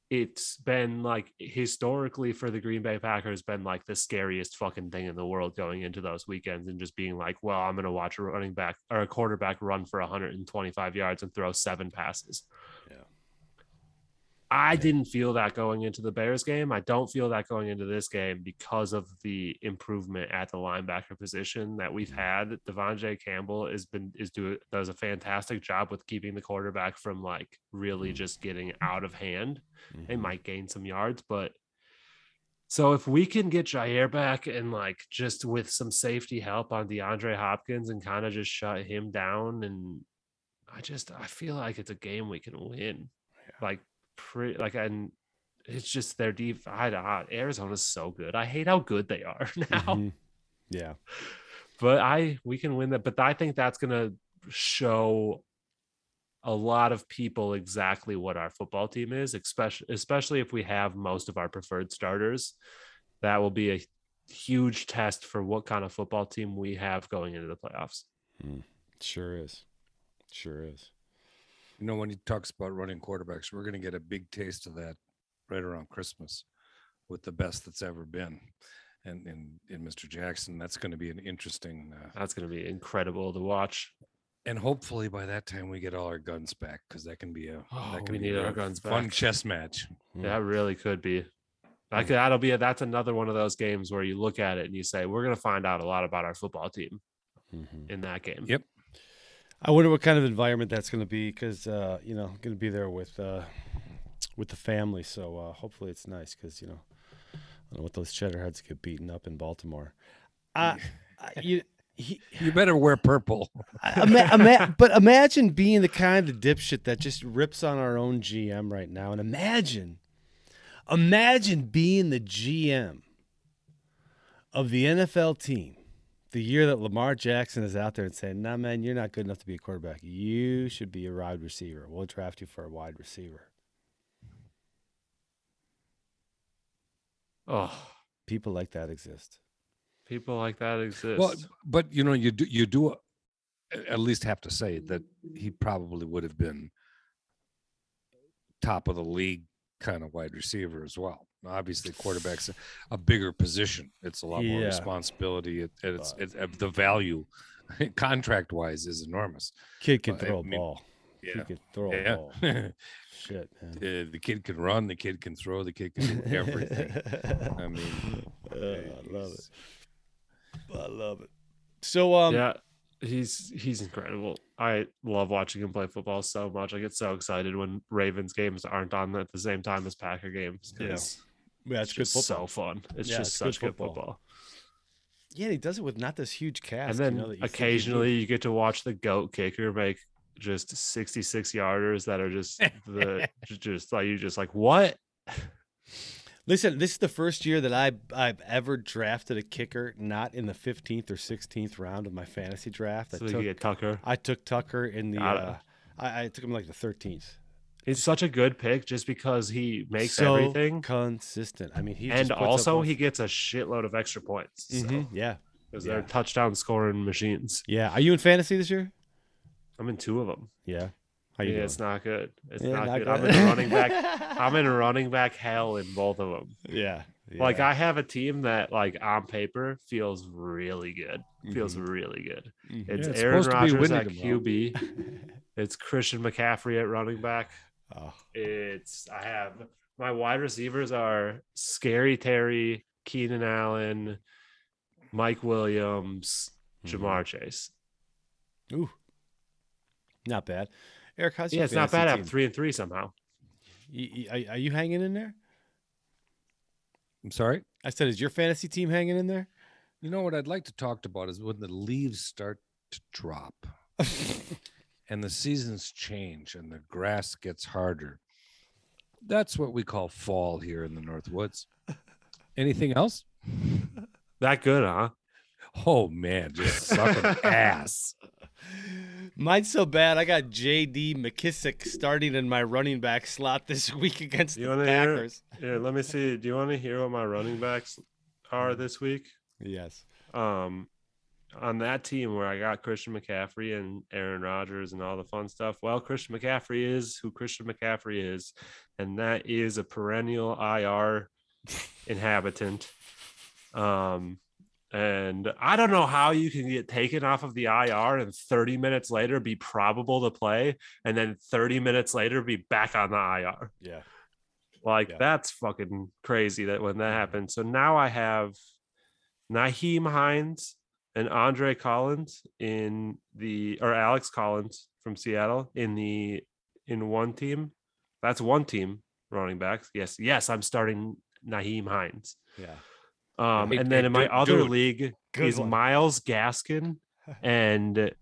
it's been like historically for the Green Bay Packers been like the scariest fucking thing in the world going into those weekends and just being like, well, I'm going to watch a running back or a quarterback run for 125 yards and throw seven passes. Yeah. I didn't feel that going into the Bears game. I don't feel that going into this game because of the improvement at the linebacker position that we've had. De'Vondre Campbell has been is do does a fantastic job with keeping the quarterback from like really just getting out of hand they Mhm. might gain some yards, but so if we can get Jaire back and like just with some safety help on DeAndre Hopkins and kind of just shut him down, and I just I feel like it's a game we can win, like pretty like and it's just their deep. I, I, Arizona's so good. I hate how good they are now, Mhm. Yeah. but I we can win that. But I think that's gonna show a lot of people exactly what our football team is, especially especially if we have most of our preferred starters. That will be a huge test for what kind of football team we have going into the playoffs. Sure is. Sure is. You know, when he talks about running quarterbacks, we're going to get a big taste of that right around Christmas with the best that's ever been. And in, in Mr. Jackson, that's going to be an interesting. Uh, That's going to be incredible to watch. and hopefully by that time we get all our guns back because that can be a Oh, that can we be need a our guns fun back. chess match. That really could be. That could, that'll be a, that's another one of those games where you look at it and you say we're going to find out a lot about our football team Mhm. in that game. Yep. I wonder what kind of environment that's going to be because uh, you know I'm going to be there with uh, with the family. So uh, hopefully it's nice because you know I don't know what those cheddarheads get beaten up in Baltimore. Uh, you, he, You better wear purple. ima- ima- but imagine being the kind of dipshit that just rips on our own GM right now, and imagine, imagine being the GM of the NFL team the year that Lamar Jackson is out there and saying, "Nah, man, you're not good enough to be a quarterback. You should be a wide receiver. We'll draft you for a wide receiver." Oh, People like that exist. people like that exist. Well, but you know, you do you do uh, at least have to say that he probably would have been top of the league kind of wide receiver as well. Obviously, quarterback's a, a bigger position. It's a lot more responsibility. It, and it's, But- it's uh, the value contract wise is enormous. Kid can Well, I throw a mean, ball. He Yeah, can throw a ball. Shit, man. the kid can run. The kid can throw. The kid can do everything. I mean, Uh, I love it. I love it. So um yeah, he's he's incredible. I love watching him play football so much. I get so excited when Ravens games aren't on at the same time as Packer games. Yeah. Yeah, it's, it's just so fun. It's yeah, just it's such good football. good football. Yeah, he does it with not this huge cast. And then you know, you occasionally you get to watch the goat kicker make just 66 yarders that are just the just like you just like what? Listen, this is the first year that I I've ever drafted a kicker not in the 15th or 16th round of my fantasy draft. So I took Tucker. I took Tucker in the uh, I, I took him like the 13th. It's such a good pick just because he makes so everything consistent. I mean, he and also he gets a shitload of extra points. So. Mm-hmm. Yeah, because yeah. they're touchdown scoring machines. Yeah. Are you in fantasy this year? I'm in two of them. Yeah. How you yeah, doing? it's not good. It's yeah, not, not, good. good. I'm in running back. I'm in running back hell in both of them. Yeah. yeah. Like I have a team that, like on paper, feels really good. Feels mm-hmm. really good. Mm-hmm. It's, it's, Aaron Rodgers at QB. it's Christian McCaffrey at running back. Oh, It's I have my wide receivers are Scary Terry, Keenan Allen, Mike Williams, Mm-hmm. Ja'Marr Chase. Ooh, not bad. Eric, how's your Yeah, it's not fantasy bad. I'm three and three somehow. Y- y- Are, are you hanging in there? I'm sorry. I said, is your fantasy team hanging in there? You know what I'd like to talk about is when the leaves start to drop and the seasons change and the grass gets harder. That's what we call fall here in the North Woods. Anything else? That good, huh? Oh man, just sucking ass. Mine's so bad. I got J.D. McKissic starting in my running back slot this week against You the wanna hear- Packers. Here, let me see. Do you want to hear what my running backs are this week? Yes. um on that team where I got Christian McCaffrey and Aaron Rodgers and all the fun stuff. Well, Christian McCaffrey is who Christian McCaffrey is, and that is a perennial IR inhabitant. Um and I don't know how you can get taken off of the IR and 30 minutes later be probable to play, and then 30 minutes later be back on the IR. Yeah. Like Yeah. that's fucking crazy that when that happened. So now I have Nyheim Hines and Andre Collins in the or Alex Collins from Seattle in the in one team. That's one team running backs. Yes, yes, I'm starting Nyheim Hines. Yeah. Um, Hey, and then hey, in my dude- other dude, league is one. Myles Gaskin and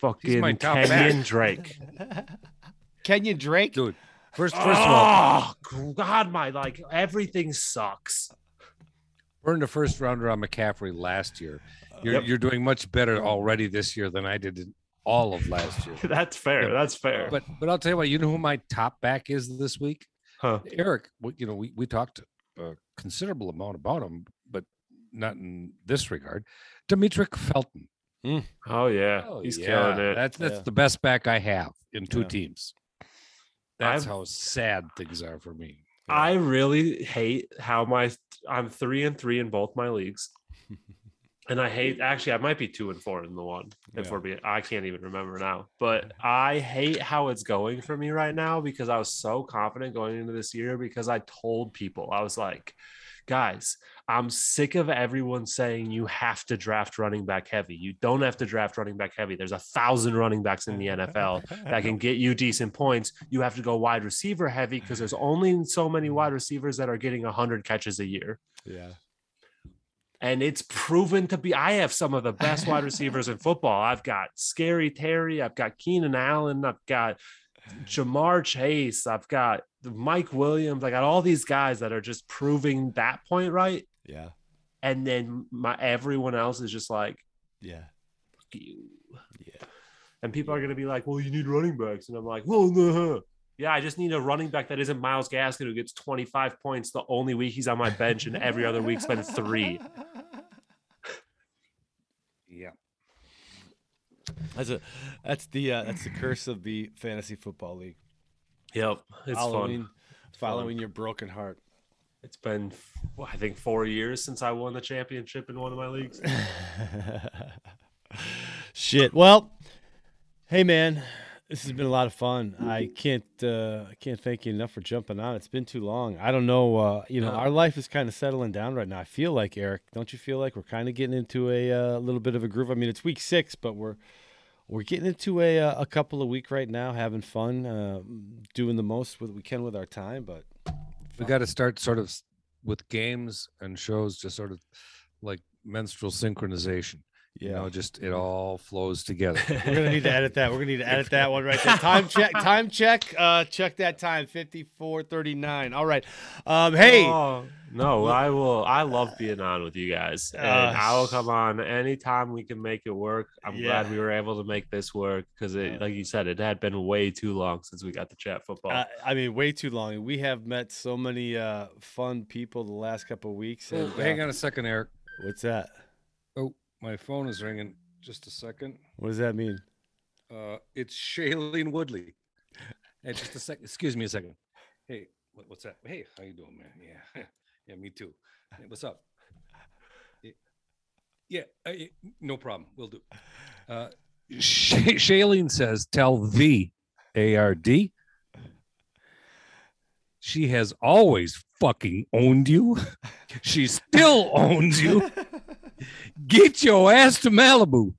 fucking my Kenyan back. Drake. Kenyan Drake? Dude, first first of all, oh, God, my like everything sucks. burned the first rounder on McCaffrey last year. You're Yep. you're doing much better already this year than I did in all of last year. That's fair. Yeah. That's fair. But but I'll tell you what, you know who my top back is this week? huh. Eric, you know, we, we talked a considerable amount about him, but not in this regard. Demetric Felton. Hmm. Oh yeah, Oh, he's yeah, killing it. That's that's Yeah. the best back I have in two Yeah. teams. That's I've- how sad things are for me. I really hate how my I'm three and three in both my leagues. And I hate actually I might be two and four in the one. If Yeah. we're being I can't even remember now. But I hate how it's going for me right now because I was so confident going into this year because I told people I was like, guys, I'm sick of everyone saying you have to draft running back heavy. You don't have to draft running back heavy. There's a thousand running backs in the NFL that can get you decent points. You have to go wide receiver heavy because there's only so many wide receivers that are getting 100 catches a year. Yeah. And it's proven to be. I have some of the best wide receivers in football. I've got Scary Terry. I've got Keenan Allen. I've got Ja'Marr Chase. I've got Mike Williams. I got all these guys that are just proving that point right. Yeah. And then my everyone else is just like, Yeah. "Fuck you. Yeah. And people are going to be like, well, you need running backs. And I'm like, well, no. Uh-huh. Yeah, I just need a running back that isn't Myles Gaskin who gets 25 points the only week he's on my bench and every other week spends three. Yeah. That's a that's the uh, that's the curse of the fantasy football league. Yep. It's following fun. following your broken heart. It's been, well, I think, four years since I won the championship in one of my leagues. Shit. Well, hey man, this has been a lot of fun. I can't uh, I can't thank you enough for jumping on. It's been too long. I don't know. Uh, you know, our life is kind of settling down right now. I feel like Eric. Don't you feel like we're kind of getting into a uh, little bit of a groove? I mean, it's week six, but we're we're getting into a uh, a couple of week right now, having fun, uh, doing the most with we can with our time. But We got to start sort of with games and shows, just sort of like menstrual synchronization. You know, just it all flows together. We're gonna need to edit that. We're gonna need to edit that one right there. Time check. Time check. Uh, check that time. Fifty four thirty nine. All right. Um, hey. Oh, no, I will. I love being on with you guys. And Uh, I will come on anytime we can make it work. I'm glad we were able to make this work because, it, like you said, it had been way too long since we got to chat football. Uh, I mean, way too long. We have met so many uh, fun people the last couple of weeks. And, hang uh, on a second, Eric. What's that? My phone is ringing. Just a second. What does that mean? Uh, it's Shailene Woodley. Hey, just a second. Excuse me a second. Hey, what, what's that? Hey, how you doing, man? Yeah, yeah, me too. Hey, what's up? Yeah, uh, no problem. We'll do. Uh, Shay- Shailene says, "Tell the ARD." She has always fucking owned you. She still owns you. Get your ass to Malibu.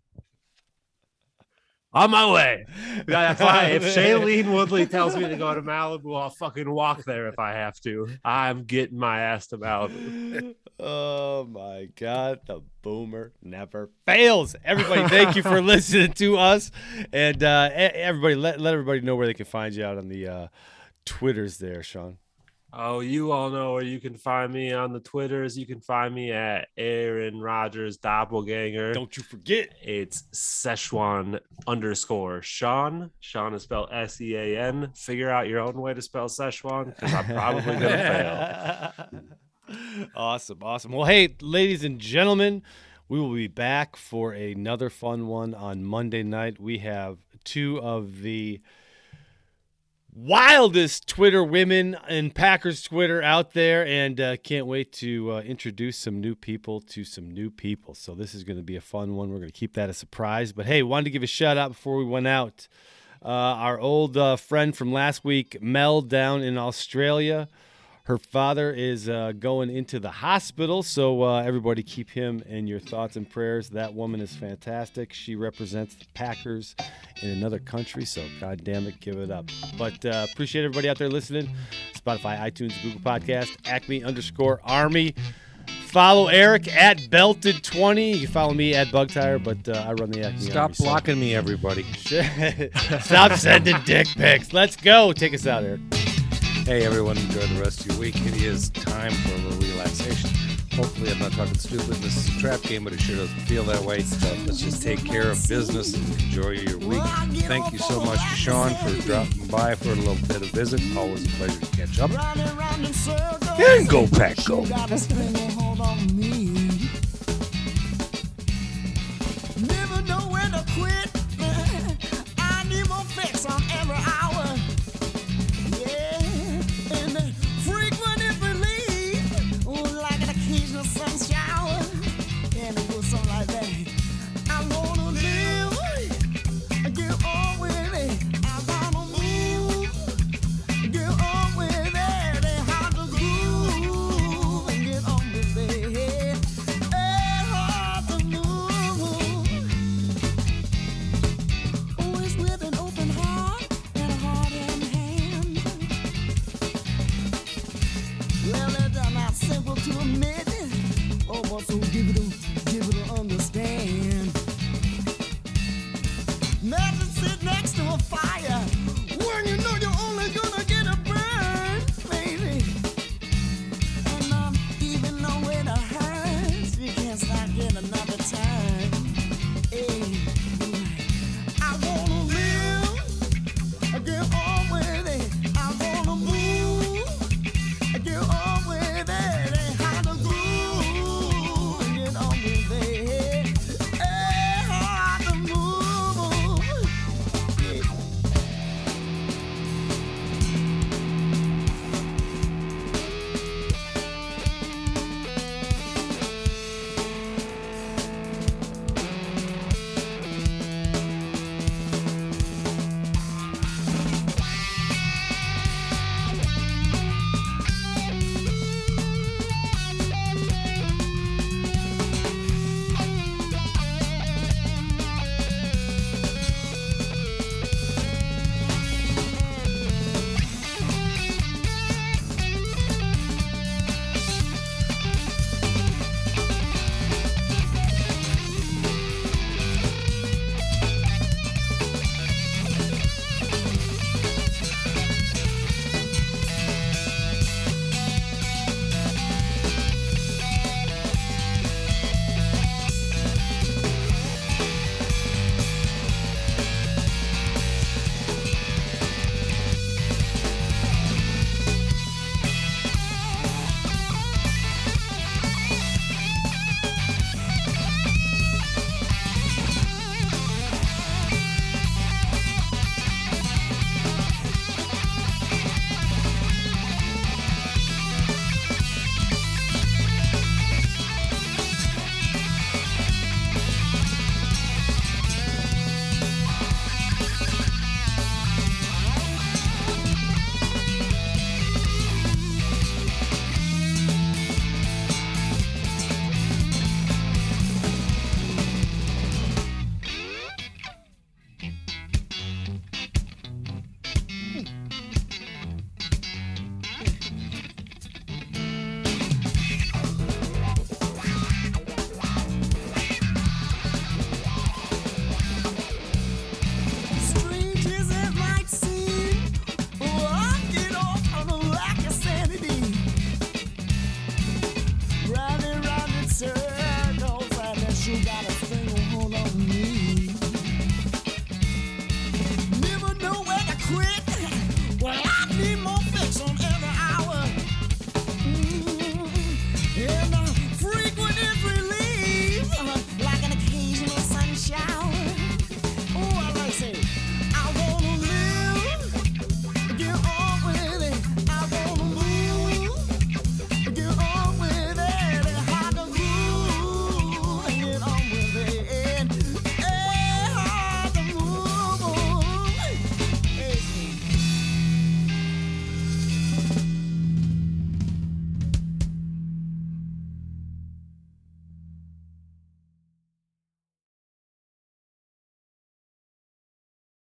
on my way. If, I, if Shailene Woodley tells me to go to Malibu, I'll fucking walk there if I have to. I'm getting my ass to Malibu. Oh my God, the boomer never fails. Everybody, thank you for listening to us, and uh, everybody, let let everybody know where they can find you out on the uh, Twitters there, Sean. Oh, you all know where you can find me on the Twitters. You can find me at Aaron Rodgers Doppelganger. Don't you forget. It's Szechuan underscore Sean. Sean is spelled S E A N. Figure out your own way to spell Szechuan because I'm probably gonna fail. awesome, awesome. Well, hey, ladies and gentlemen, we will be back for another fun one on Monday night. We have two of the wildest Twitter women and Packers Twitter out there, and uh, can't wait to uh, introduce some new people to some new people. So this is going to be a fun one. We're going to keep that a surprise. But hey, wanted to give a shout out before we went out. Uh, our old uh, friend from last week, Mel, down in Australia. Her father is uh, going into the hospital, so uh, everybody keep him in your thoughts and prayers. That woman is fantastic. She represents the Packers in another country, so God damn it, give it up. But uh, appreciate everybody out there listening. Spotify, iTunes, Google Podcast, Acme underscore Army. Follow Eric at Belted20. You can follow me at Bugtire, but uh, I run the Acme Stop Army, so- blocking me, everybody. Stop sending dick pics. Let's go. Take us out, Eric. Hey, everyone, enjoy the rest of your week. It is time for a little relaxation. Hopefully, I'm not talking stupid. This is a trap game, but it sure doesn't feel that way. Let's just take care of business and enjoy your week. Thank you so much to Sean for dropping by for a little bit of visit. Always a pleasure to catch up. And go, Pack, go. Well, it's not simple to admit it. Oh, what's so give it up?